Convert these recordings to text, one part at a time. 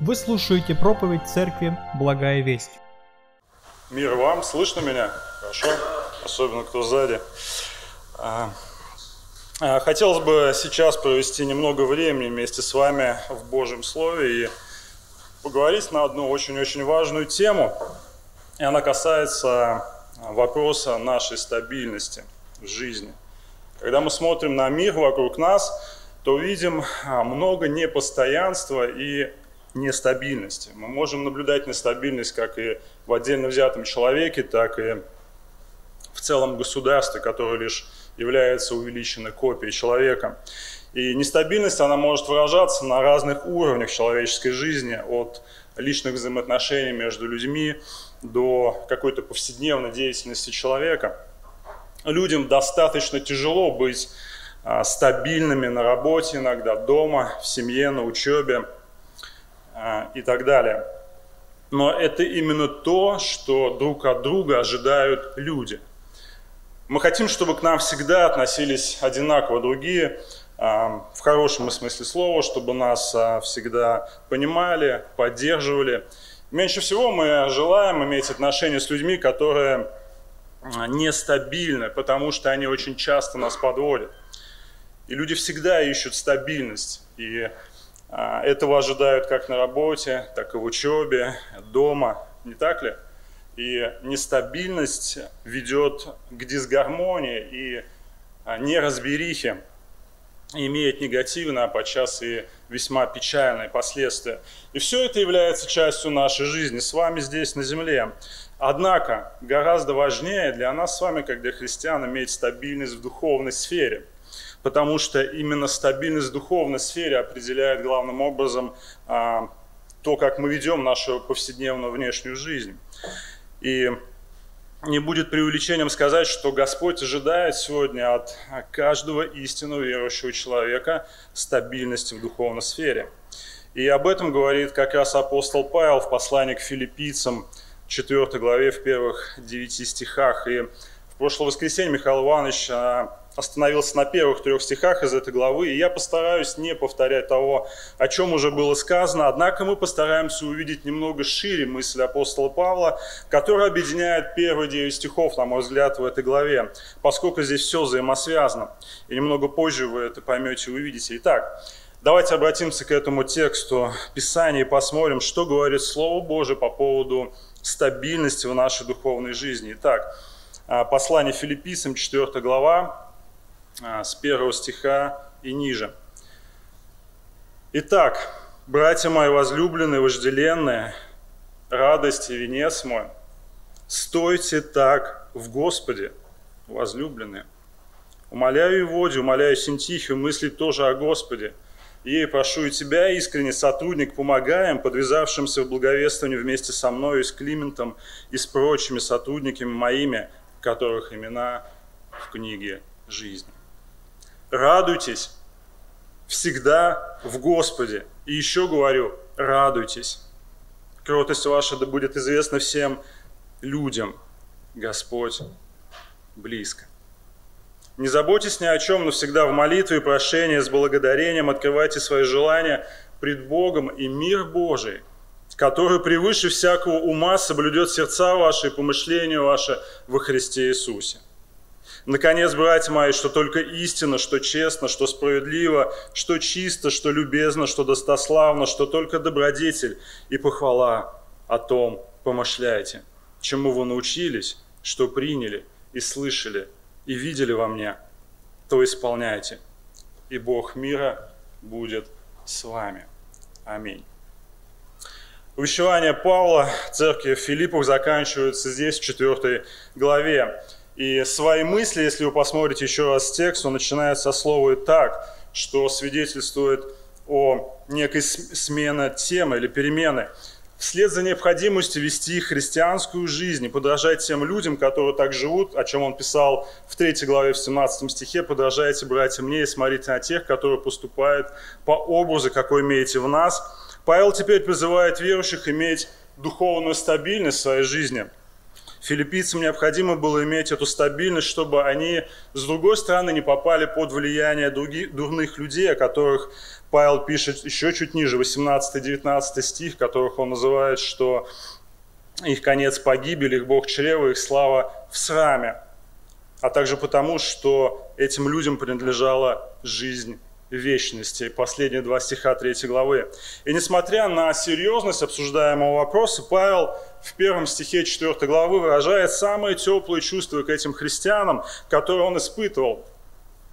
Вы слушаете проповедь церкви «Благая весть». Мир вам, слышно меня? Хорошо? Особенно кто сзади. А, а, хотелось бы сейчас провести немного времени вместе с вами в Божьем Слове и поговорить на одну очень-очень важную тему. И она касается вопроса нашей стабильности в жизни. Когда мы смотрим на мир вокруг нас, то видим а, много непостоянства и нестабильности. Мы можем наблюдать нестабильность как и в отдельно взятом человеке, так и в целом государстве, которое лишь является увеличенной копией человека. И нестабильность, она может выражаться на разных уровнях человеческой жизни, от личных взаимоотношений между людьми до какой-то повседневной деятельности человека. Людям достаточно тяжело быть а, стабильными на работе, иногда дома, в семье, на учебе – и так далее. Но это именно то, что друг от друга ожидают люди. Мы хотим, чтобы к нам всегда относились одинаково другие, а, в хорошем смысле слова, чтобы нас а, всегда понимали, поддерживали. Меньше всего мы желаем иметь отношения с людьми, которые нестабильны, потому что они очень часто нас подводят. И люди всегда ищут стабильность. И а, этого ожидают как на работе, так и в учебе, дома, не так ли? И нестабильность ведет к дисгармонии и а, неразберихе, имеет негативные, а подчас и весьма печальные последствия. И все это является частью нашей жизни с вами здесь на земле. Однако гораздо важнее для нас с вами, как для христиан, иметь стабильность в духовной сфере – потому что именно стабильность в духовной сфере определяет главным образом а, то, как мы ведем нашу повседневную внешнюю жизнь. И не будет преувеличением сказать, что Господь ожидает сегодня от каждого истинно верующего человека стабильности в духовной сфере. И об этом говорит как раз апостол Павел в послании к филиппийцам, 4 главе, в первых 9 стихах. И в прошлое воскресенье Михаил Иванович а, остановился на первых трех стихах из этой главы, и я постараюсь не повторять того, о чем уже было сказано, однако мы постараемся увидеть немного шире мысль апостола Павла, которая объединяет первые девять стихов, на мой взгляд, в этой главе, поскольку здесь все взаимосвязано. И немного позже вы это поймете и увидите. Итак, давайте обратимся к этому тексту Писания и посмотрим, что говорит Слово Божие по поводу стабильности в нашей духовной жизни. Итак, а, послание филиппийцам, 4 глава, с первого стиха и ниже. Итак, братья мои возлюбленные, вожделенные, радость и венец мой, стойте так в Господе, возлюбленные. Умоляю Еводию, умоляю Синтихию мыслить тоже о Господе. Ей прошу и тебя, искренне сотрудник, помогаем, подвязавшимся в благовествовании вместе со мной и с Климентом и с прочими сотрудниками моими, которых имена в книге жизни радуйтесь всегда в Господе. И еще говорю, радуйтесь. Кротость ваша да будет известна всем людям. Господь близко. Не заботьтесь ни о чем, но всегда в молитве и прошении с благодарением открывайте свои желания пред Богом и мир Божий, который превыше всякого ума соблюдет сердца ваши и помышления ваши во Христе Иисусе. Наконец, братья мои, что только истина, что честно, что справедливо, что чисто, что любезно, что достославно, что только добродетель и похвала о том помышляйте, чему вы научились, что приняли и слышали и видели во мне, то исполняйте. И Бог мира будет с вами. Аминь. Увещевание Павла церкви Филиппов заканчивается здесь, в 4 главе. И свои мысли, если вы посмотрите еще раз текст, он начинает со слова «так», что свидетельствует о некой смене темы или перемены. Вслед за необходимостью вести христианскую жизнь и подражать тем людям, которые так живут, о чем он писал в 3 главе, в 17 стихе, «Подражайте, братья, мне и смотрите на тех, которые поступают по образу, какой имеете в нас». Павел теперь призывает верующих иметь духовную стабильность в своей жизни – Филиппийцам необходимо было иметь эту стабильность, чтобы они, с другой стороны, не попали под влияние других, дурных людей, о которых Павел пишет еще чуть ниже, 18-19 стих, которых он называет, что их конец погибель, их Бог чрева, их слава в сраме, а также потому, что этим людям принадлежала жизнь вечности. Последние два стиха 3 главы. И несмотря на серьезность обсуждаемого вопроса, Павел в первом стихе 4 главы выражает самые теплые чувства к этим христианам, которые он испытывал.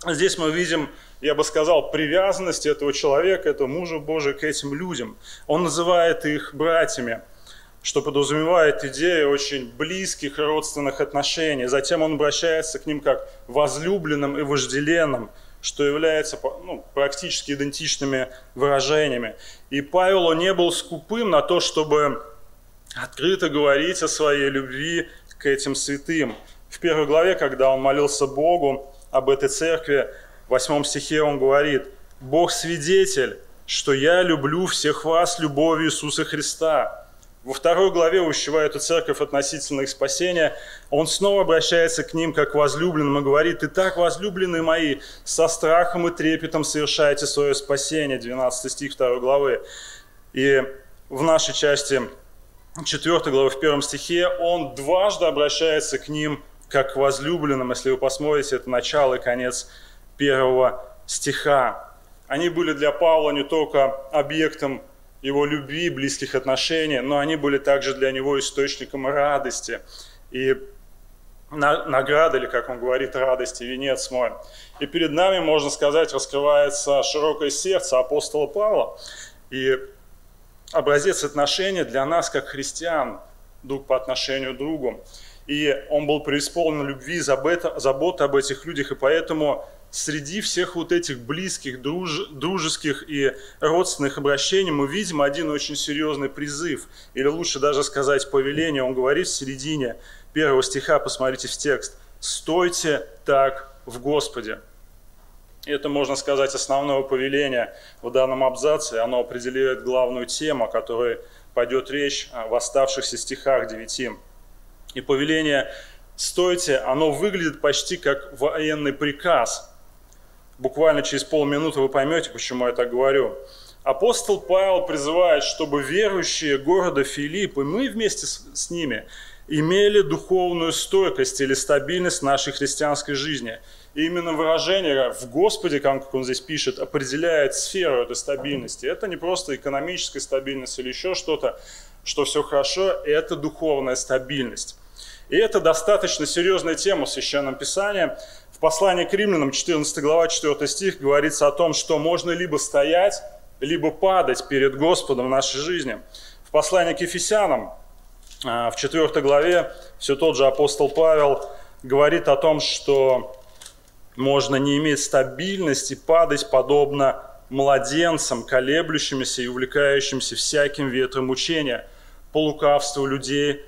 Здесь мы видим, я бы сказал, привязанность этого человека, этого мужа Божия к этим людям. Он называет их братьями, что подразумевает идею очень близких родственных отношений. Затем он обращается к ним как возлюбленным и вожделенным – что является ну, практически идентичными выражениями. И Павел не был скупым на то, чтобы открыто говорить о своей любви к этим святым. В первой главе, когда он молился Богу об этой церкви, в восьмом стихе он говорит, «Бог свидетель, что я люблю всех вас любовью Иисуса Христа, во второй главе, увещевая эту церковь относительно их спасения, он снова обращается к ним как к возлюбленным и говорит, «Итак, возлюбленные мои, со страхом и трепетом совершайте свое спасение». 12 стих 2 главы. И в нашей части 4 главы, в первом стихе, он дважды обращается к ним как к возлюбленным. Если вы посмотрите, это начало и конец первого стиха. Они были для Павла не только объектом его любви, близких отношений, но они были также для него источником радости. И награда, или, как он говорит, радости, венец мой. И перед нами, можно сказать, раскрывается широкое сердце апостола Павла. И образец отношения для нас, как христиан, друг по отношению к другу. И он был преисполнен любви, заботы об этих людях, и поэтому среди всех вот этих близких, друж, дружеских и родственных обращений мы видим один очень серьезный призыв, или лучше даже сказать повеление. Он говорит в середине первого стиха, посмотрите в текст, «Стойте так в Господе». Это, можно сказать, основное повеление в данном абзаце. Оно определяет главную тему, о которой пойдет речь в оставшихся стихах 9. И повеление «стойте», оно выглядит почти как военный приказ – Буквально через полминуты вы поймете, почему я так говорю. Апостол Павел призывает, чтобы верующие города Филипп, и мы вместе с, с ними, имели духовную стойкость или стабильность нашей христианской жизни. И именно выражение «в Господе», как он здесь пишет, определяет сферу этой стабильности. Это не просто экономическая стабильность или еще что-то, что все хорошо, это духовная стабильность. И это достаточно серьезная тема в Священном Писании. Послании к римлянам, 14 глава, 4 стих, говорится о том, что можно либо стоять, либо падать перед Господом в нашей жизни. В послании к Ефесянам, а, в 4 главе, все тот же апостол Павел говорит о том, что можно не иметь стабильности, падать подобно младенцам, колеблющимся и увлекающимся всяким ветром учения, по лукавству людей,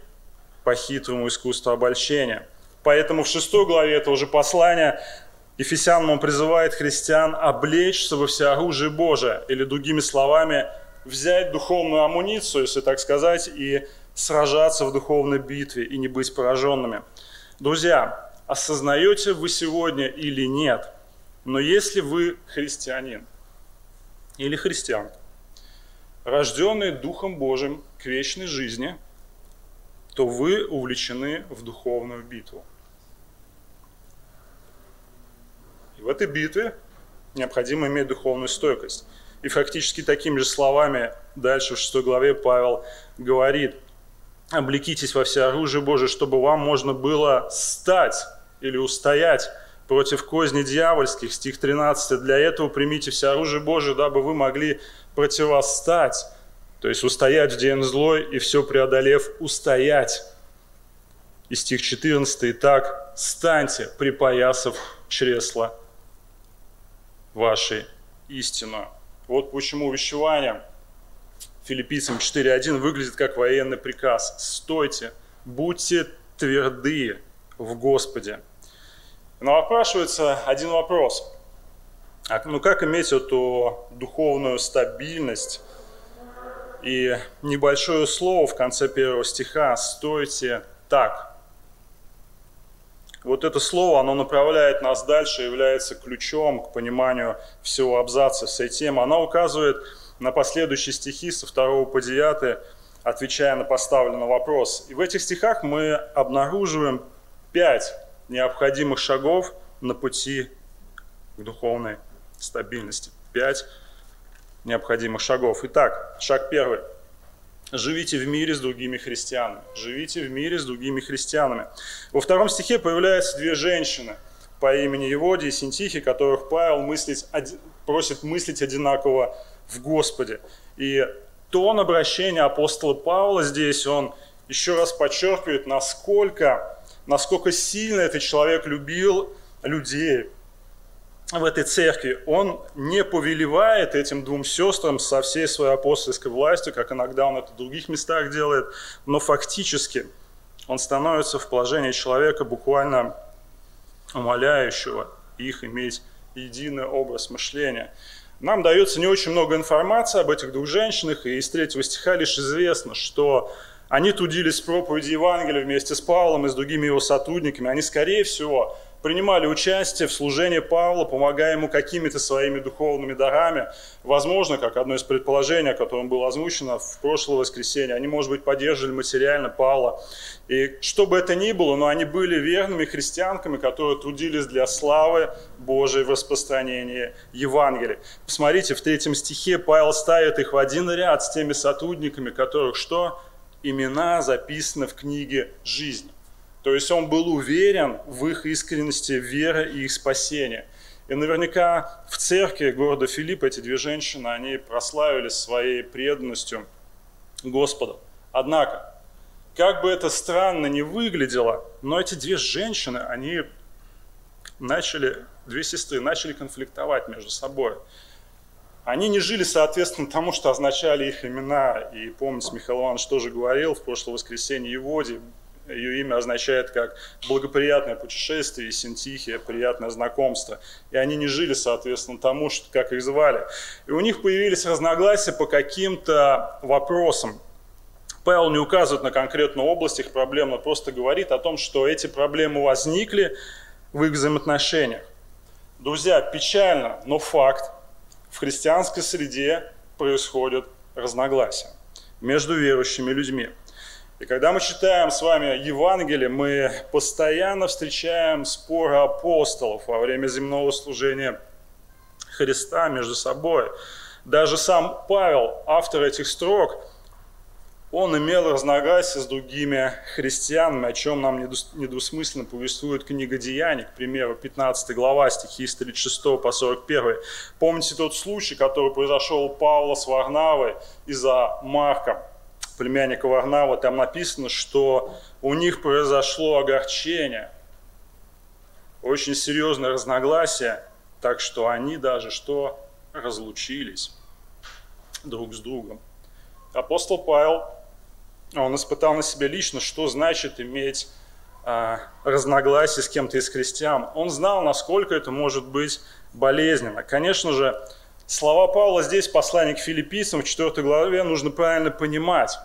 по хитрому искусству обольщения – Поэтому в шестой главе этого же послания Ефесянам он призывает христиан облечься во всеоружие Божие, или другими словами, взять духовную амуницию, если так сказать, и сражаться в духовной битве и не быть пораженными. Друзья, осознаете вы сегодня или нет, но если вы христианин или христианка, рожденный Духом Божьим к вечной жизни, то вы увлечены в духовную битву. И в этой битве необходимо иметь духовную стойкость. И фактически такими же словами дальше в 6 главе Павел говорит, облекитесь во все оружие Божие, чтобы вам можно было стать или устоять против козни дьявольских. Стих 13. Для этого примите все оружие Божие, дабы вы могли противостать, то есть устоять в день злой и все преодолев, устоять. И стих 14. Итак, станьте, припоясав чресла вашей истину. Вот почему увещевание филиппийцам 4.1 выглядит как военный приказ. Стойте, будьте тверды в Господе. Но опрашивается один вопрос. А, ну как иметь эту духовную стабильность? И небольшое слово в конце первого стиха «стойте так вот это слово, оно направляет нас дальше, является ключом к пониманию всего абзаца, всей темы. Она указывает на последующие стихи со 2 по 9, отвечая на поставленный вопрос. И в этих стихах мы обнаруживаем пять необходимых шагов на пути к духовной стабильности. Пять необходимых шагов. Итак, шаг первый. Живите в мире с другими христианами. Живите в мире с другими христианами. Во втором стихе появляются две женщины по имени Еводия и Синтихи, которых Павел мыслить, просит мыслить одинаково в Господе. И тон обращения апостола Павла здесь, он еще раз подчеркивает, насколько, насколько сильно этот человек любил людей, в этой церкви, он не повелевает этим двум сестрам со всей своей апостольской властью, как иногда он это в других местах делает, но фактически он становится в положении человека, буквально умоляющего их иметь единый образ мышления. Нам дается не очень много информации об этих двух женщинах, и из третьего стиха лишь известно, что они трудились в проповеди Евангелия вместе с Павлом и с другими его сотрудниками. Они, скорее всего, принимали участие в служении Павла, помогая ему какими-то своими духовными дарами. Возможно, как одно из предположений, о котором было озвучено в прошлое воскресенье, они, может быть, поддерживали материально Павла. И что бы это ни было, но они были верными христианками, которые трудились для славы Божией в распространении Евангелия. Посмотрите, в третьем стихе Павел ставит их в один ряд с теми сотрудниками, которых что? Имена записаны в книге жизни. То есть он был уверен в их искренности веры и их спасения. И наверняка в церкви города Филипп эти две женщины, они прославились своей преданностью Господу. Однако, как бы это странно ни выглядело, но эти две женщины, они начали, две сестры, начали конфликтовать между собой. Они не жили соответственно тому, что означали их имена. И помните, Михаил Иванович тоже говорил в прошлое воскресенье Еводе, ее имя означает как благоприятное путешествие, синтихия, приятное знакомство. И они не жили, соответственно, тому, что, как их звали. И у них появились разногласия по каким-то вопросам. Павел не указывает на конкретную область их проблем, но просто говорит о том, что эти проблемы возникли в их взаимоотношениях. Друзья, печально, но факт. В христианской среде происходят разногласия между верующими людьми. И когда мы читаем с вами Евангелие, мы постоянно встречаем споры апостолов во время земного служения Христа между собой. Даже сам Павел, автор этих строк, он имел разногласия с другими христианами, о чем нам недвусмысленно повествует книга Деяний, к примеру, 15 глава, стихи с 36 по 41. Помните тот случай, который произошел у Павла с Варнавой из-за Марка? Племянника Варнава, там написано, что у них произошло огорчение, очень серьезное разногласие, так что они даже что разлучились друг с другом. Апостол Павел, он испытал на себе лично, что значит иметь а, разногласие с кем-то из христиан. Он знал, насколько это может быть болезненно. Конечно же, Слова Павла здесь, послание к филиппийцам в 4 главе, нужно правильно понимать.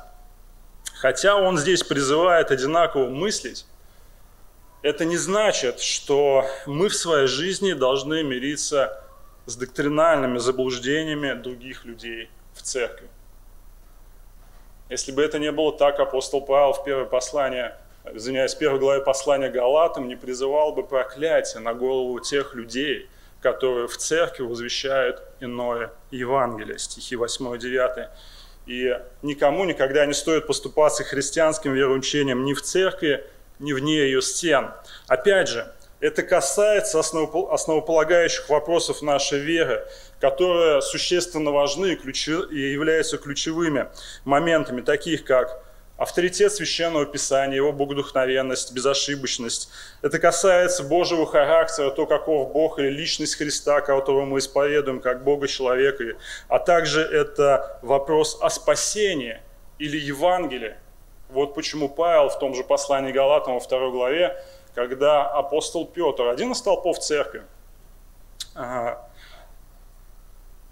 Хотя он здесь призывает одинаково мыслить, это не значит, что мы в своей жизни должны мириться с доктринальными заблуждениями других людей в церкви. Если бы это не было так, апостол Павел в первое послание, извиняюсь, в первой главе послания Галатам не призывал бы проклятие на голову тех людей, которые в церкви возвещают иное Евангелие, стихи 8 и 9. И никому никогда не стоит поступаться христианским вероучением ни в церкви, ни вне ее стен. Опять же, это касается основополагающих вопросов нашей веры, которые существенно важны и являются ключевыми моментами, таких как авторитет Священного Писания, его богодухновенность, безошибочность. Это касается Божьего характера, то, каков Бог или личность Христа, которого мы исповедуем как Бога человека, а также это вопрос о спасении или Евангелии. Вот почему Павел в том же послании Галатам во второй главе, когда апостол Петр, один из толпов церкви,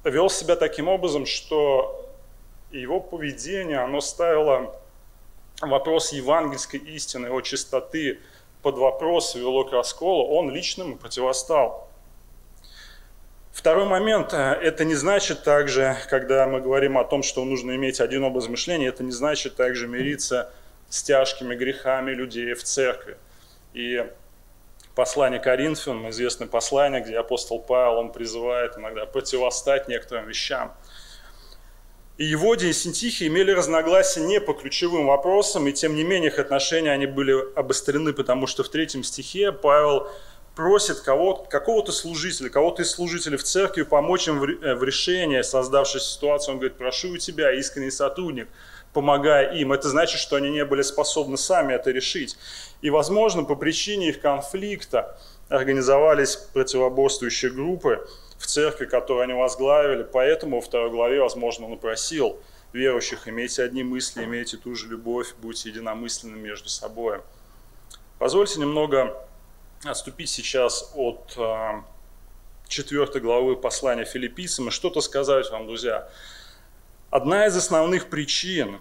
вел себя таким образом, что его поведение, оно ставило вопрос евангельской истины, о чистоты под вопрос вело к расколу, он лично ему противостал. Второй момент, э, это не значит также, когда мы говорим о том, что нужно иметь один образ мышления, это не значит также мириться с тяжкими грехами людей в церкви. И послание Коринфянам, известное послание, где апостол Павел, он призывает иногда противостать некоторым вещам. И Еводия и Синтихи имели разногласия не по ключевым вопросам, и тем не менее их отношения они были обострены, потому что в третьем стихе Павел просит кого какого-то служителя, кого-то из служителей в церкви помочь им в решении создавшейся ситуации. Он говорит, прошу у тебя, искренний сотрудник, помогая им. Это значит, что они не были способны сами это решить. И, возможно, по причине их конфликта организовались противоборствующие группы в церкви, которую они возглавили. Поэтому во второй главе, возможно, он просил верующих, имейте одни мысли, имейте ту же любовь, будьте единомысленными между собой. Позвольте немного отступить сейчас от а, четвертой главы послания филиппийцам и что-то сказать вам, друзья. Одна из основных причин,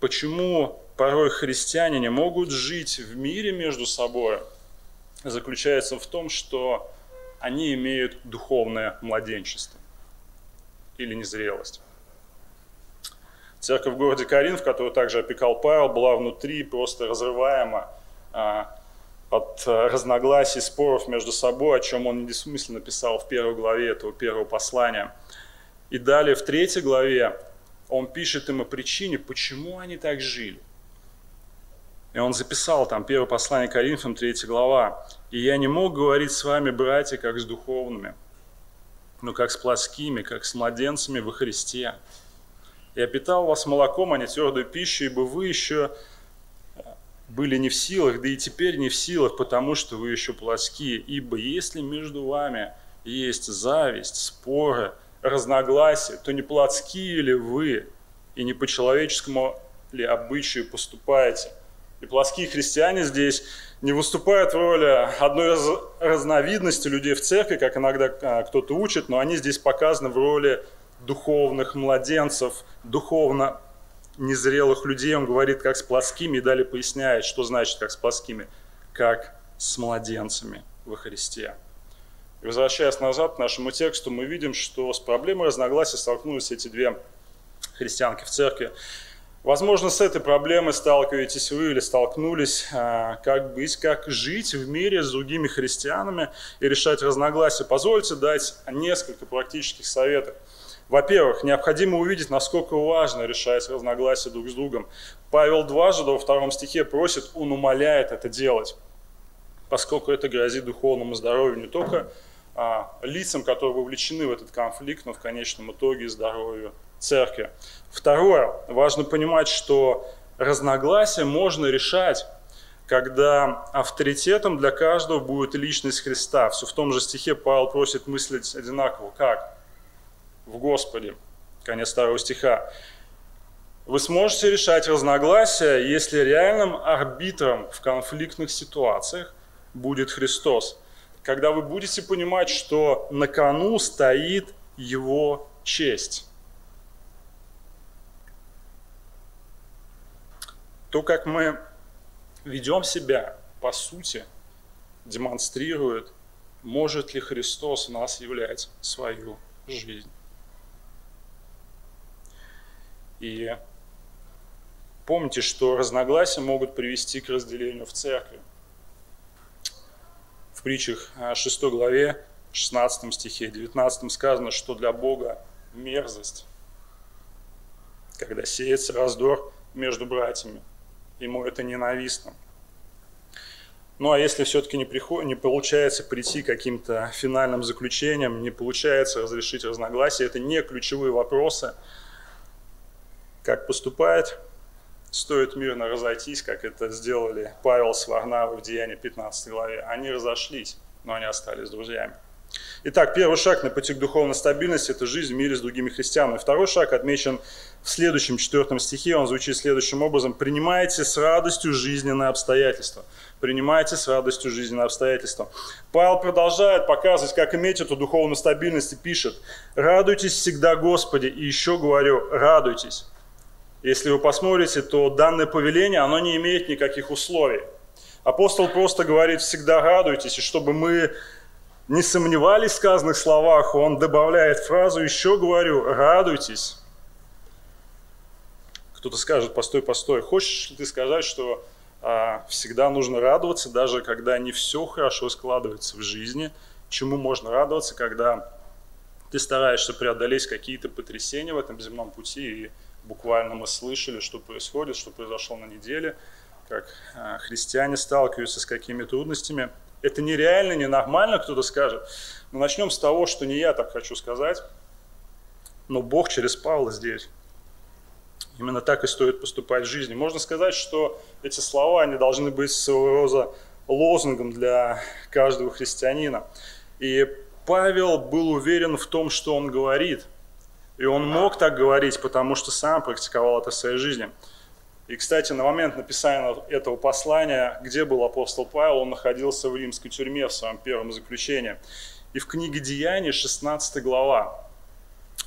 почему порой христиане не могут жить в мире между собой, заключается в том, что они имеют духовное младенчество или незрелость. Церковь в городе Коринф, которую также опекал Павел, была внутри просто разрываема а, от э, разногласий, споров между собой, о чем он недвусмысленно написал в первой главе этого первого послания. И далее в третьей главе он пишет им о причине, почему они так жили. И он записал там первое послание Коринфянам, третья глава. «И я не мог говорить с вами, братья, как с духовными, но как с плоскими, как с младенцами во Христе. Я питал вас молоком, а не твердую пищу, ибо вы еще были не в силах, да и теперь не в силах, потому что вы еще плоские. Ибо если между вами есть зависть, споры, разногласия, то не плотские ли вы, и не по человеческому ли обычаю поступаете. И плоские христиане здесь не выступают в роли одной из разновидностей людей в церкви, как иногда а, кто-то учит, но они здесь показаны в роли духовных младенцев, духовно незрелых людей, он говорит, как с плоскими, и далее поясняет, что значит, как с плоскими, как с младенцами во Христе. И возвращаясь назад к нашему тексту, мы видим, что с проблемой разногласий столкнулись эти две христианки в церкви. Возможно, с этой проблемой сталкиваетесь вы или столкнулись, а, как быть, как жить в мире с другими христианами и решать разногласия. Позвольте дать несколько практических советов. Во-первых, необходимо увидеть, насколько важно решать разногласия друг с другом. Павел дважды во втором стихе просит, он умоляет это делать, поскольку это грозит духовному здоровью не только а, лицам, которые вовлечены в этот конфликт, но в конечном итоге и здоровью церкви. Второе, важно понимать, что разногласия можно решать когда авторитетом для каждого будет личность Христа. Все в том же стихе Павел просит мыслить одинаково. Как? в Господе. Конец второго стиха. Вы сможете решать разногласия, если реальным арбитром в конфликтных ситуациях будет Христос. Когда вы будете понимать, что на кону стоит Его честь. То, как мы ведем себя, по сути, демонстрирует, может ли Христос в нас являть свою жизнь. И помните, что разногласия могут привести к разделению в церкви. В притчах 6 а, главе, 16 стихе, 19 сказано, что для Бога мерзость, когда сеется раздор между братьями. Ему это ненавистно. Ну а если все-таки не, приход... не получается прийти к каким-то финальным заключениям, не получается разрешить разногласия, это не ключевые вопросы – как поступать, стоит мирно разойтись, как это сделали Павел с Варнавой в Деянии 15 главе. Они разошлись, но они остались друзьями. Итак, первый шаг на пути к духовной стабильности – это жизнь в мире с другими христианами. Второй шаг отмечен в следующем четвертом стихе, он звучит следующим образом. «Принимайте с радостью жизненные обстоятельства». Принимайте с радостью жизненные обстоятельства. Павел продолжает показывать, как иметь эту духовную стабильность и пишет «Радуйтесь всегда Господи». И еще говорю «Радуйтесь». Если вы посмотрите, то данное повеление, оно не имеет никаких условий. Апостол просто говорит, всегда радуйтесь, и чтобы мы не сомневались в сказанных словах, он добавляет фразу, еще говорю, радуйтесь. Кто-то скажет, постой, постой, хочешь ли ты сказать, что а, всегда нужно радоваться, даже когда не все хорошо складывается в жизни, чему можно радоваться, когда ты стараешься преодолеть какие-то потрясения в этом земном пути, и буквально мы слышали, что происходит, что произошло на неделе, как а, христиане сталкиваются с какими трудностями. Это нереально, ненормально, кто-то скажет. Но начнем с того, что не я так хочу сказать, но Бог через Павла здесь. Именно так и стоит поступать в жизни. Можно сказать, что эти слова, они должны быть своего рода лозунгом для каждого христианина. И Павел был уверен в том, что он говорит. И он мог так говорить, потому что сам практиковал это в своей жизни. И, кстати, на момент написания этого послания, где был апостол Павел, он находился в римской тюрьме в своем первом заключении. И в книге Деяний, 16 глава,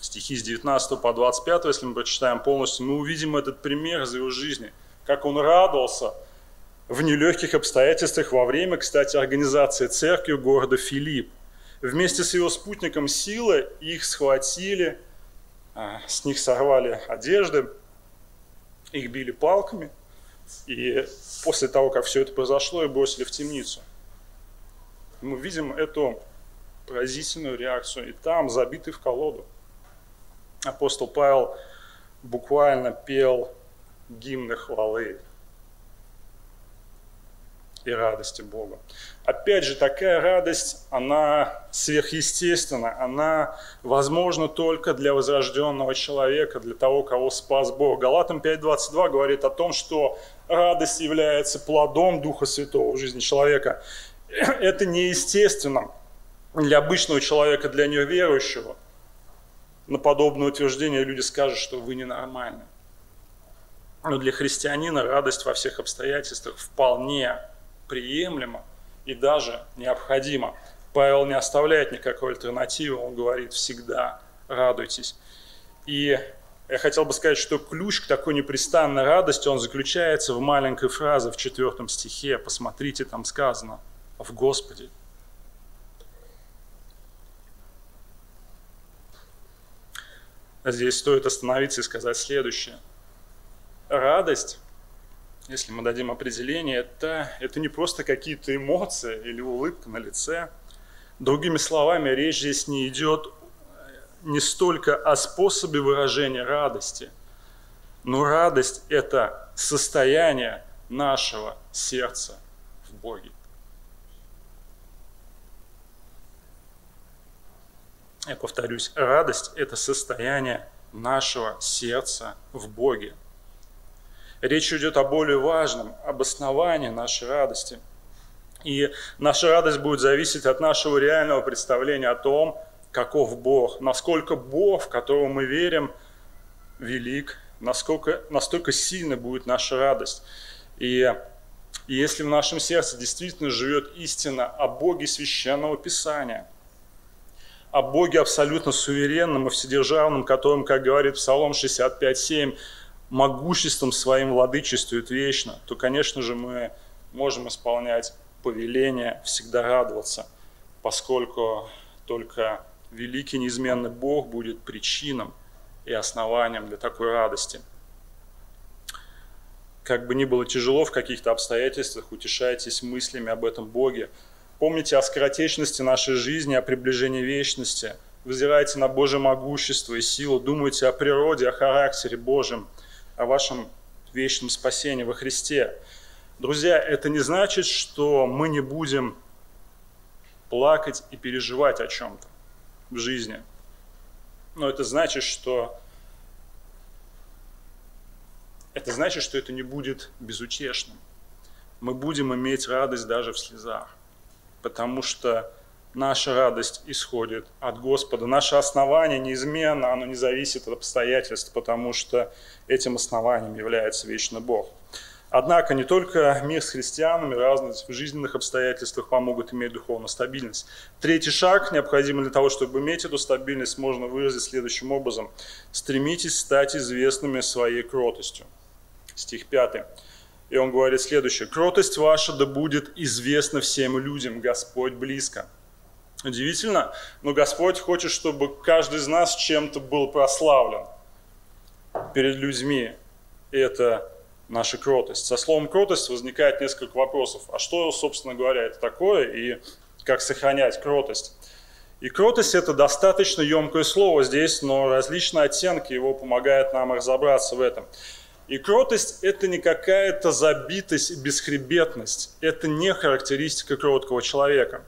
стихи с 19 по 25, если мы прочитаем полностью, мы увидим этот пример из его жизни, как он радовался в нелегких обстоятельствах во время, кстати, организации церкви города Филипп. Вместе с его спутником Сила их схватили, а, с них сорвали одежды, их били палками, и после того, как все это произошло, их бросили в темницу. Мы видим эту поразительную реакцию, и там, забитый в колоду, апостол Павел буквально пел гимны хвалы и радости Бога. Опять же, такая радость, она сверхъестественна, она возможна только для возрожденного человека, для того, кого спас Бог. Галатам 5.22 говорит о том, что радость является плодом Духа Святого в жизни человека. Это неестественно для обычного человека, для неверующего на подобное утверждение люди скажут, что вы ненормальны. Но для христианина радость во всех обстоятельствах вполне приемлема и даже необходима. Павел не оставляет никакой альтернативы, он говорит всегда радуйтесь. И я хотел бы сказать, что ключ к такой непрестанной радости, он заключается в маленькой фразе в четвертом стихе. Посмотрите, там сказано, в Господе здесь стоит остановиться и сказать следующее. Радость, если мы дадим определение, это, это не просто какие-то эмоции или улыбка на лице. Другими словами, речь здесь не идет не столько о способе выражения радости, но радость – это состояние нашего сердца в Боге. я повторюсь, радость – это состояние нашего сердца в Боге. Речь идет о более важном, об основании нашей радости. И наша радость будет зависеть от нашего реального представления о том, каков Бог, насколько Бог, в которого мы верим, велик, насколько, настолько сильно будет наша радость. И, и если в нашем сердце действительно живет истина о Боге Священного Писания – о Боге абсолютно суверенном и вседержавном, которым, как говорит Псалом 65.7, могуществом своим владычествует вечно, то, конечно же, мы можем исполнять повеление всегда радоваться, поскольку только великий неизменный Бог будет причином и основанием для такой радости. Как бы ни было тяжело в каких-то обстоятельствах, утешайтесь мыслями об этом Боге, Помните о скоротечности нашей жизни, о приближении вечности. Взирайте на Божье могущество и силу. Думайте о природе, о характере Божьем, о вашем вечном спасении во Христе. Друзья, это не значит, что мы не будем плакать и переживать о чем-то в жизни. Но это значит, что это значит, что это не будет безутешным. Мы будем иметь радость даже в слезах потому что наша радость исходит от Господа. Наше основание неизменно, оно не зависит от обстоятельств, потому что этим основанием является вечный Бог. Однако не только мир с христианами, разные в жизненных обстоятельствах помогут иметь духовную стабильность. Третий шаг, необходимый для того, чтобы иметь эту стабильность, можно выразить следующим образом. Стремитесь стать известными своей кротостью. Стих 5. И он говорит следующее. «Кротость ваша да будет известна всем людям, Господь близко». Удивительно, но Господь хочет, чтобы каждый из нас чем-то был прославлен перед людьми. Это наша кротость. Со словом кротость возникает несколько вопросов. А что, собственно говоря, это такое и как сохранять кротость? И кротость – это достаточно емкое слово здесь, но различные оттенки его помогают нам разобраться в этом. И кротость – это не какая-то забитость и бесхребетность. Это не характеристика кроткого человека.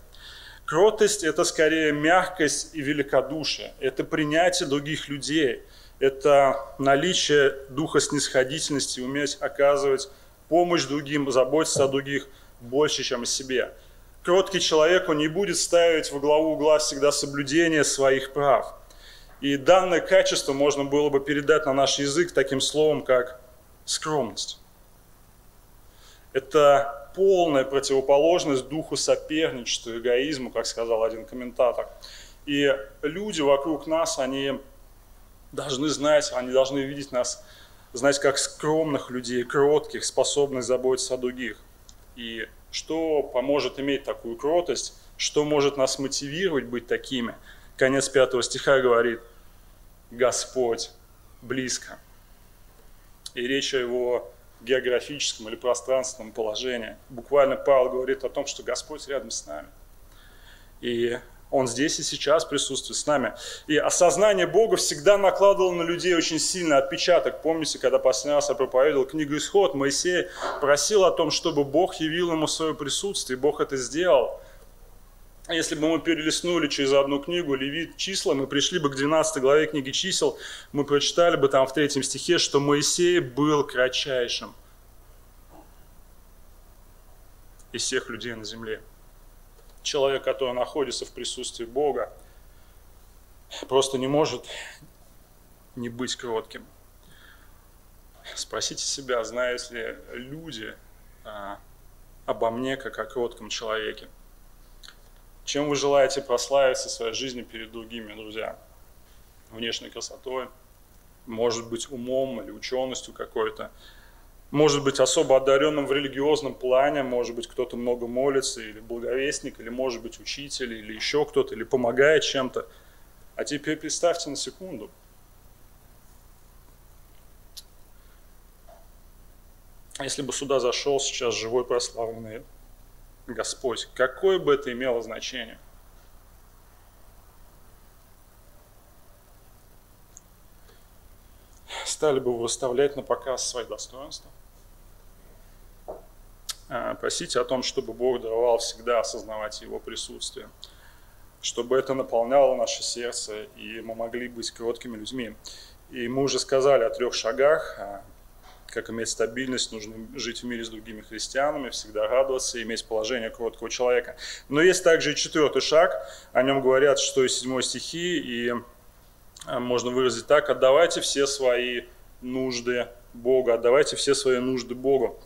Кротость – это скорее мягкость и великодушие. Это принятие других людей. Это наличие духа снисходительности, уметь оказывать помощь другим, заботиться о других больше, чем о себе – кроткий человек, он не будет ставить во главу угла всегда соблюдение своих прав. И данное качество можно было бы передать на наш язык таким словом, как скромность. Это полная противоположность духу соперничества, эгоизму, как сказал один комментатор. И люди вокруг нас, они должны знать, они должны видеть нас, знать как скромных людей, кротких, способных заботиться о других. И что поможет иметь такую кротость, что может нас мотивировать быть такими. Конец пятого стиха говорит, Господь близко. И речь о его географическом или пространственном положении. Буквально Павел говорит о том, что Господь рядом с нами. И он здесь и сейчас присутствует с нами. И осознание Бога всегда накладывало на людей очень сильный отпечаток. Помните, когда последний раз я проповедовал книгу «Исход», Моисей просил о том, чтобы Бог явил ему свое присутствие, и Бог это сделал. Если бы мы перелистнули через одну книгу Левит числа, мы пришли бы к 12 главе книги чисел, мы прочитали бы там в третьем стихе, что Моисей был кратчайшим из всех людей на земле человек, который находится в присутствии Бога, просто не может не быть кротким. Спросите себя, знают ли люди а, обо мне, как о кротком человеке. Чем вы желаете прославиться в своей жизни перед другими, друзья? Внешней красотой, может быть, умом или ученостью какой-то, может быть особо одаренным в религиозном плане, может быть кто-то много молится, или благовестник, или может быть учитель, или еще кто-то, или помогает чем-то. А теперь представьте на секунду. Если бы сюда зашел сейчас живой прославленный Господь, какое бы это имело значение? Стали бы выставлять на показ свои достоинства? А, просите о том, чтобы Бог давал всегда осознавать Его присутствие, чтобы это наполняло наше сердце, и мы могли быть кроткими людьми. И мы уже сказали о трех шагах, а, как иметь стабильность, нужно жить в мире с другими христианами, всегда радоваться, иметь положение кроткого человека. Но есть также и четвертый шаг, о нем говорят 6 и 7 стихи, и а, можно выразить так, отдавайте все свои нужды Богу, отдавайте все свои нужды Богу.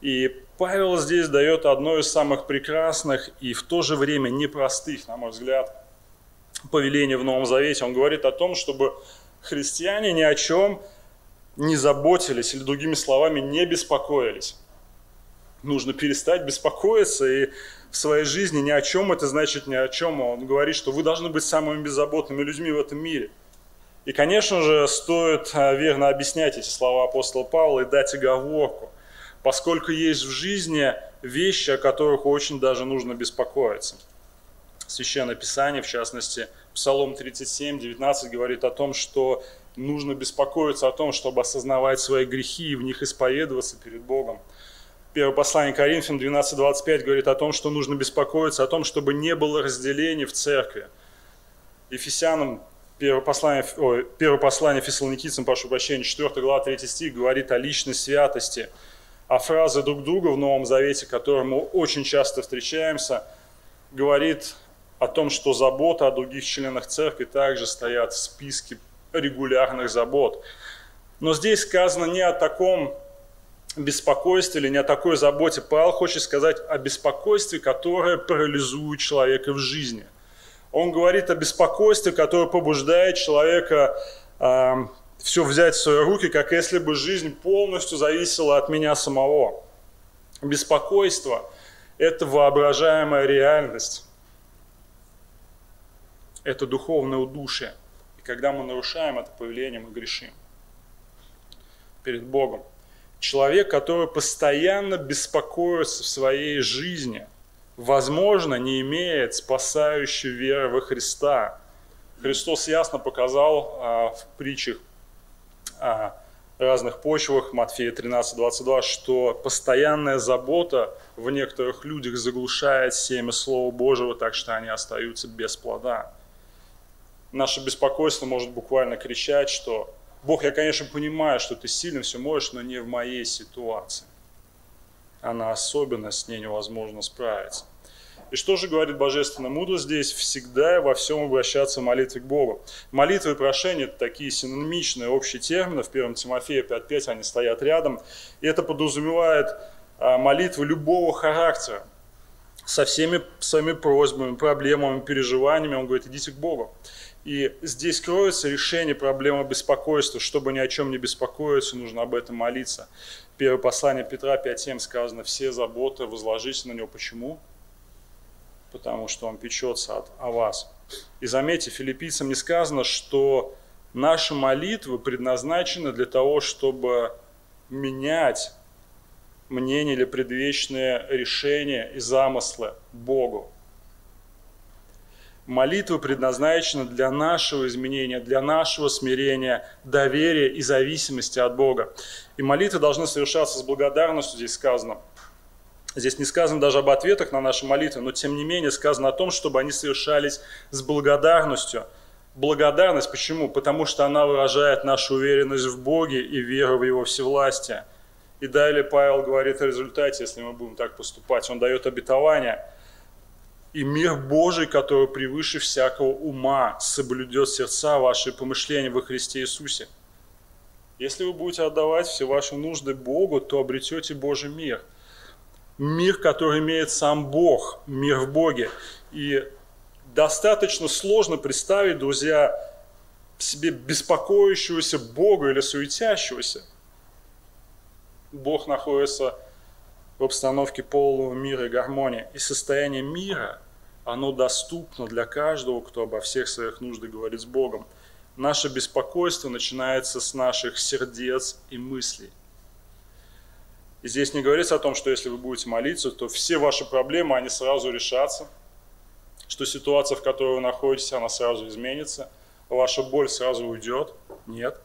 И Павел здесь дает одно из самых прекрасных и в то же время непростых, на мой взгляд, повелений в Новом Завете. Он говорит о том, чтобы христиане ни о чем не заботились, или другими словами, не беспокоились. Нужно перестать беспокоиться и в своей жизни ни о чем, это значит ни о чем. Он говорит, что вы должны быть самыми беззаботными людьми в этом мире. И, конечно же, стоит а, верно объяснять эти слова апостола Павла и дать оговорку поскольку есть в жизни вещи, о которых очень даже нужно беспокоиться. Священное Писание, в частности, Псалом 37, 19 говорит о том, что нужно беспокоиться о том, чтобы осознавать свои грехи и в них исповедоваться перед Богом. Первое послание Коринфянам 12.25 говорит о том, что нужно беспокоиться о том, чтобы не было разделений в церкви. Ефесянам первое послание, ой, первое послание Фессалоникийцам, прошу прощения, 4 глава 3 стих говорит о личной святости – а фраза друг друга в Новом Завете, которой мы очень часто встречаемся, говорит о том, что забота о других членах церкви также стоят в списке регулярных забот. Но здесь сказано не о таком беспокойстве или не о такой заботе. Павел хочет сказать о беспокойстве, которое парализует человека в жизни. Он говорит о беспокойстве, которое побуждает человека все взять в свои руки, как если бы жизнь полностью зависела от меня самого. Беспокойство – это воображаемая реальность. Это духовное удушье. Когда мы нарушаем это повеление, мы грешим перед Богом. Человек, который постоянно беспокоится в своей жизни, возможно, не имеет спасающей веры во Христа. Христос ясно показал а, в притчах а, разных почвах, Матфея 13, 22, что постоянная забота в некоторых людях заглушает семя Слова Божьего, так что они остаются без плода. Наше беспокойство может буквально кричать, что Бог, я, конечно, понимаю, что ты сильно все можешь, но не в моей ситуации. Она особенно, с ней невозможно справиться. И что же говорит божественная мудрость здесь? Всегда и во всем обращаться в к Богу. Молитва и прошение – это такие синонимичные общие термины. В 1 Тимофея 5.5 они стоят рядом. И это подразумевает а, молитвы любого характера. Со всеми своими просьбами, проблемами, переживаниями. Он говорит, идите к Богу. И здесь кроется решение проблемы беспокойства. Чтобы ни о чем не беспокоиться, нужно об этом молиться. Первое послание Петра 5.7 сказано, все заботы возложите на него. Почему? потому что Он печется от, о вас. И заметьте, филиппийцам не сказано, что наши молитвы предназначены для того, чтобы менять мнение или предвечные решения и замыслы Богу. Молитвы предназначены для нашего изменения, для нашего смирения, доверия и зависимости от Бога. И молитвы должны совершаться с благодарностью, здесь сказано – Здесь не сказано даже об ответах на наши молитвы, но тем не менее сказано о том, чтобы они совершались с благодарностью. Благодарность почему? Потому что она выражает нашу уверенность в Боге и веру в Его всевластие. И далее Павел говорит о результате, если мы будем так поступать. Он дает обетование. И мир Божий, который превыше всякого ума, соблюдет сердца ваши помышления во Христе Иисусе. Если вы будете отдавать все ваши нужды Богу, то обретете Божий мир – мир, который имеет сам Бог, мир в Боге. И достаточно сложно представить, друзья, себе беспокоящегося Бога или суетящегося. Бог находится в обстановке полного мира и гармонии. И состояние мира, оно доступно для каждого, кто обо всех своих нуждах говорит с Богом. Наше беспокойство начинается с наших сердец и мыслей. И здесь не говорится о том, что если вы будете молиться, то все ваши проблемы, они сразу решатся, что ситуация, в которой вы находитесь, она сразу изменится, ваша боль сразу уйдет. Нет.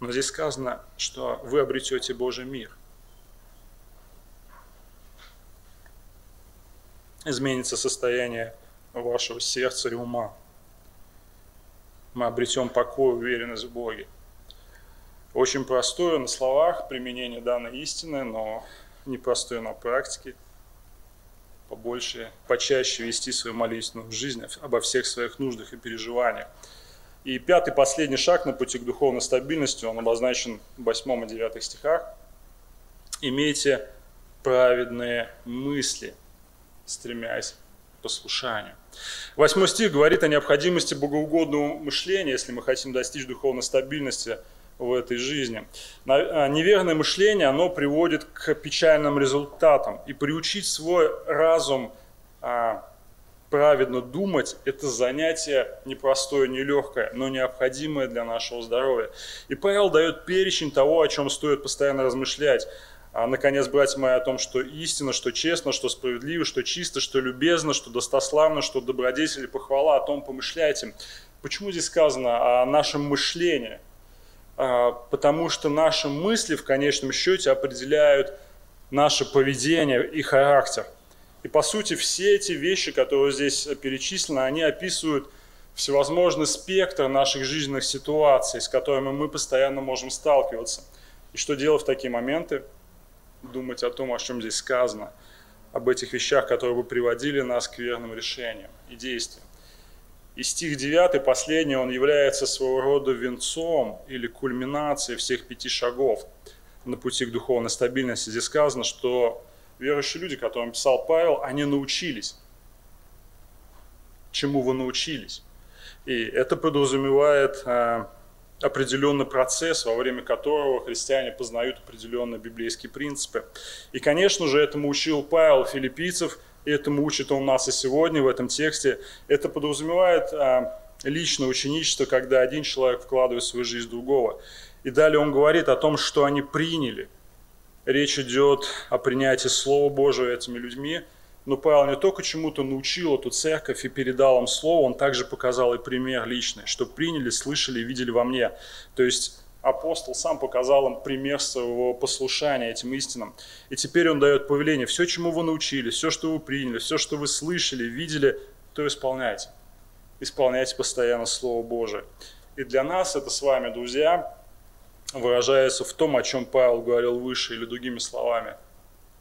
Но здесь сказано, что вы обретете Божий мир. Изменится состояние вашего сердца и ума. Мы обретем покой, уверенность в Боге. Очень простое на словах применение данной истины, но непростое на практике. Побольше, почаще вести свою молитвенную жизнь обо всех своих нуждах и переживаниях. И пятый, последний шаг на пути к духовной стабильности, он обозначен в 8 и 9 стихах. Имейте праведные мысли, стремясь к послушанию. Восьмой стих говорит о необходимости богоугодного мышления, если мы хотим достичь духовной стабильности – в этой жизни. А, неверное мышление, оно приводит к печальным результатам. И приучить свой разум а, праведно думать – это занятие непростое, нелегкое, но необходимое для нашего здоровья. И Павел дает перечень того, о чем стоит постоянно размышлять. А, наконец, братья мои, о том, что истина, что честно, что справедливо, что чисто, что любезно, что достославно, что добродетель и похвала, о том помышляйте. Почему здесь сказано о нашем мышлении? А, потому что наши мысли в конечном счете определяют наше поведение и характер. И по сути все эти вещи, которые здесь перечислены, они описывают всевозможный спектр наших жизненных ситуаций, с которыми мы постоянно можем сталкиваться. И что делать в такие моменты? Думать о том, о чем здесь сказано, об этих вещах, которые бы приводили нас к верным решениям и действиям. И стих 9, последний, он является своего рода венцом или кульминацией всех пяти шагов на пути к духовной стабильности. Здесь сказано, что верующие люди, которым писал Павел, они научились. Чему вы научились? И это подразумевает э, определенный процесс, во время которого христиане познают определенные библейские принципы. И, конечно же, этому учил Павел филиппийцев, и этому учит он нас и сегодня в этом тексте. Это подразумевает а, личное ученичество, когда один человек вкладывает свою жизнь в другого. И далее он говорит о том, что они приняли. Речь идет о принятии Слова Божьего этими людьми – но Павел не только чему-то научил эту церковь и передал им слово, он также показал и пример личный, что приняли, слышали и видели во мне. То есть апостол сам показал им пример своего послушания этим истинам. И теперь он дает повеление, все, чему вы научились, все, что вы приняли, все, что вы слышали, видели, то исполняйте. Исполняйте постоянно Слово Божие. И для нас это с вами, друзья, выражается в том, о чем Павел говорил выше, или другими словами.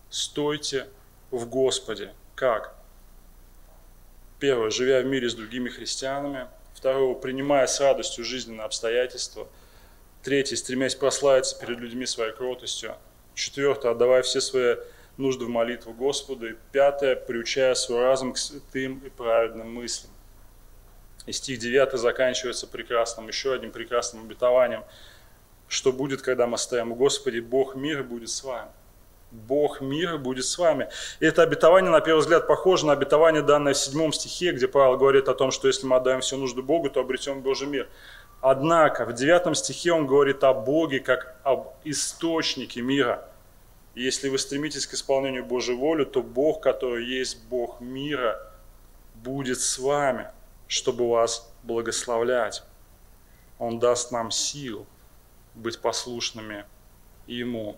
Стойте в Господе. Как? Первое, живя в мире с другими христианами. Второе, принимая с радостью жизненные обстоятельства. Третье, стремясь прославиться перед людьми своей кротостью. Четвертое, отдавая все свои нужды в молитву Господу. И пятое, приучая свой разум к святым и праведным мыслям. И стих 9 заканчивается прекрасным, еще одним прекрасным обетованием, что будет, когда мы стоим Господи, Бог мира будет с вами. Бог мира будет с вами. И это обетование, на первый взгляд, похоже на обетование, данное в седьмом стихе, где Павел говорит о том, что если мы отдаем все нужды Богу, то обретем Божий мир. Однако в девятом стихе он говорит о Боге как об источнике мира. И если вы стремитесь к исполнению Божьей воли, то Бог, который есть Бог мира, будет с вами, чтобы вас благословлять. Он даст нам сил быть послушными Ему.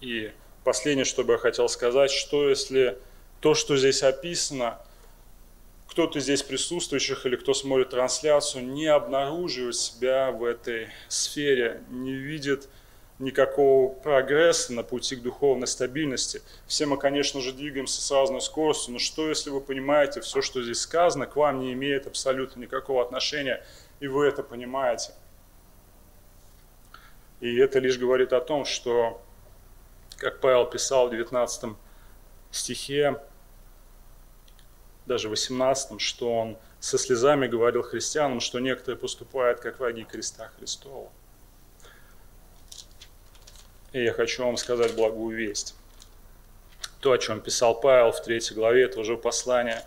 И последнее, что бы я хотел сказать, что если то, что здесь описано, кто-то здесь присутствующих или кто смотрит трансляцию, не обнаруживает себя в этой сфере, не видит никакого прогресса на пути к духовной стабильности. Все мы, конечно же, двигаемся с разной скоростью, но что, если вы понимаете, все, что здесь сказано, к вам не имеет абсолютно никакого отношения, и вы это понимаете. И это лишь говорит о том, что как Павел писал в 19 стихе, даже в 18, что он со слезами говорил христианам, что некоторые поступают как враги креста Христова. И я хочу вам сказать благую весть. То, о чем писал Павел в третьей главе этого же послания,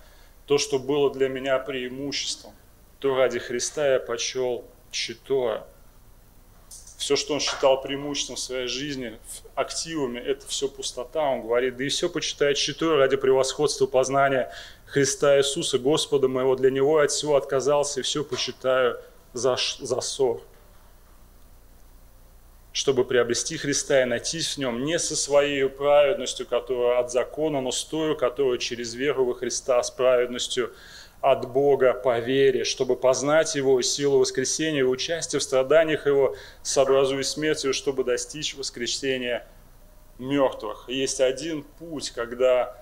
то, что было для меня преимуществом, то ради Христа я почел читое, все, что он считал преимуществом в своей жизни, активами, это все пустота, он говорит, да и все почитает считаю ради превосходства познания Христа Иисуса, Господа моего, для Него от всего отказался и все почитаю за, за ссор чтобы приобрести Христа и найтись в нем не со своей праведностью, которая от закона, но с той, которая через веру во Христа с праведностью от Бога по вере, чтобы познать Его силу воскресения и участие в страданиях Его, сообразуясь смертью, чтобы достичь воскресения мертвых. Есть один путь, когда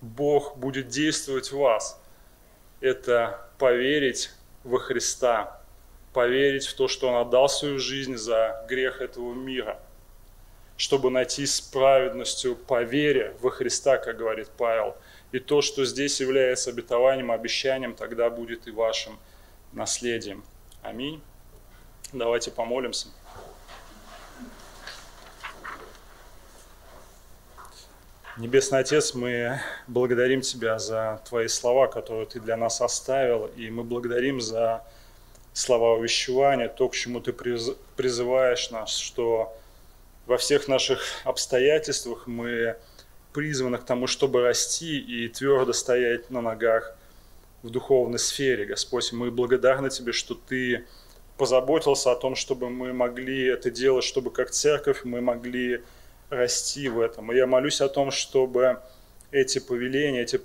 Бог будет действовать в вас. Это поверить во Христа, поверить в то, что Он отдал свою жизнь за грех этого мира, чтобы найти с праведностью по вере во Христа, как говорит Павел – и то, что здесь является обетованием, обещанием, тогда будет и вашим наследием. Аминь. Давайте помолимся. Небесный Отец, мы благодарим Тебя за Твои слова, которые Ты для нас оставил, и мы благодарим за слова увещевания, то, к чему Ты призываешь нас, что во всех наших обстоятельствах мы призваны к тому, чтобы расти и твердо стоять на ногах в духовной сфере. Господь, мы благодарны Тебе, что Ты позаботился о том, чтобы мы могли это делать, чтобы как церковь мы могли расти в этом. И я молюсь о том, чтобы эти повеления, эти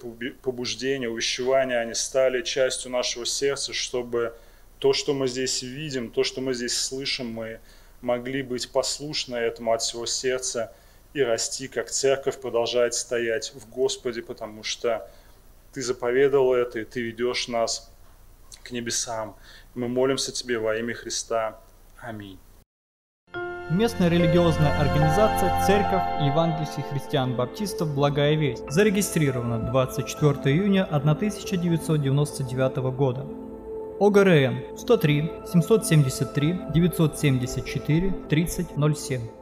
побуждения, увещевания, они стали частью нашего сердца, чтобы то, что мы здесь видим, то, что мы здесь слышим, мы могли быть послушны этому от всего сердца – и расти, как церковь продолжает стоять в Господе, потому что Ты заповедал это, и Ты ведешь нас к небесам. Мы молимся Тебе во имя Христа. Аминь. Местная религиозная организация Церковь Евангельских христиан-баптистов «Благая весть» зарегистрирована 24 июня 1999 года. ОГРН 103 773 974 3007.